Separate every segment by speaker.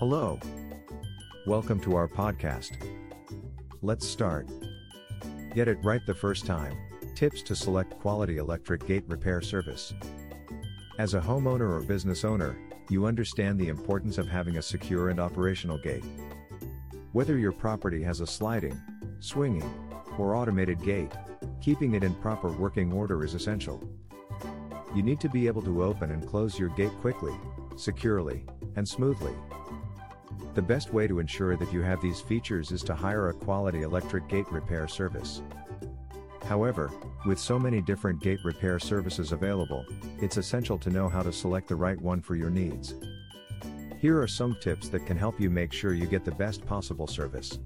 Speaker 1: Hello. Welcome to our podcast. Let's start. Get it right the first time. Tips to select quality electric gate repair service. As a homeowner or business owner, you understand the importance of having a secure and operational gate. Whether your property has a sliding, swinging, or automated gate, keeping it in proper working order is essential. You need to be able to open and close your gate quickly, securely, and smoothly. The best way to ensure that you have these features is to hire a quality electric gate repair service. However, with so many different gate repair services available, it's essential to know how to select the right one for your needs. Here are some tips that can help you make sure you get the best possible service.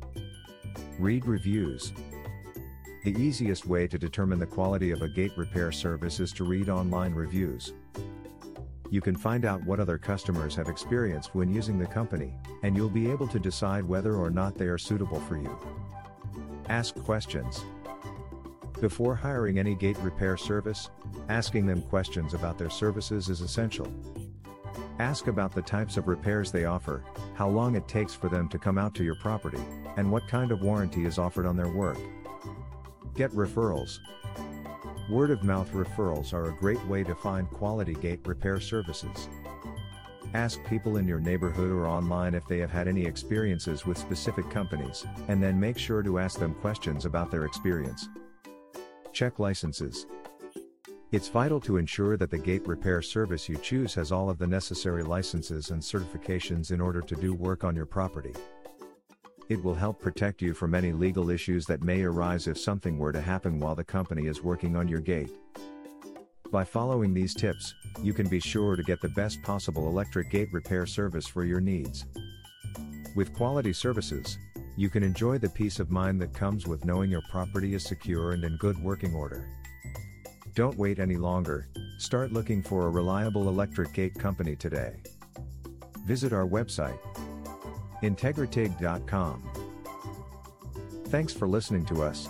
Speaker 1: Read reviews. The easiest way to determine the quality of a gate repair service is to read online reviews. You can find out what other customers have experienced when using the company, and you'll be able to decide whether or not they are suitable for you. Ask questions. Before hiring any gate repair service, asking them questions about their services is essential. Ask about the types of repairs they offer, how long it takes for them to come out to your property, and what kind of warranty is offered on their work. Get referrals. Word of mouth referrals are a great way to find quality gate repair services. Ask people in your neighborhood or online if they have had any experiences with specific companies, and then make sure to ask them questions about their experience. Check licenses. It's vital to ensure that the gate repair service you choose has all of the necessary licenses and certifications in order to do work on your property. It will help protect you from any legal issues that may arise if something were to happen while the company is working on your gate. By following these tips, you can be sure to get the best possible electric gate repair service for your needs. With quality services, you can enjoy the peace of mind that comes with knowing your property is secure and in good working order. Don't wait any longer, start looking for a reliable electric gate company today. Visit our website, integritygd.com. Thanks for listening to us.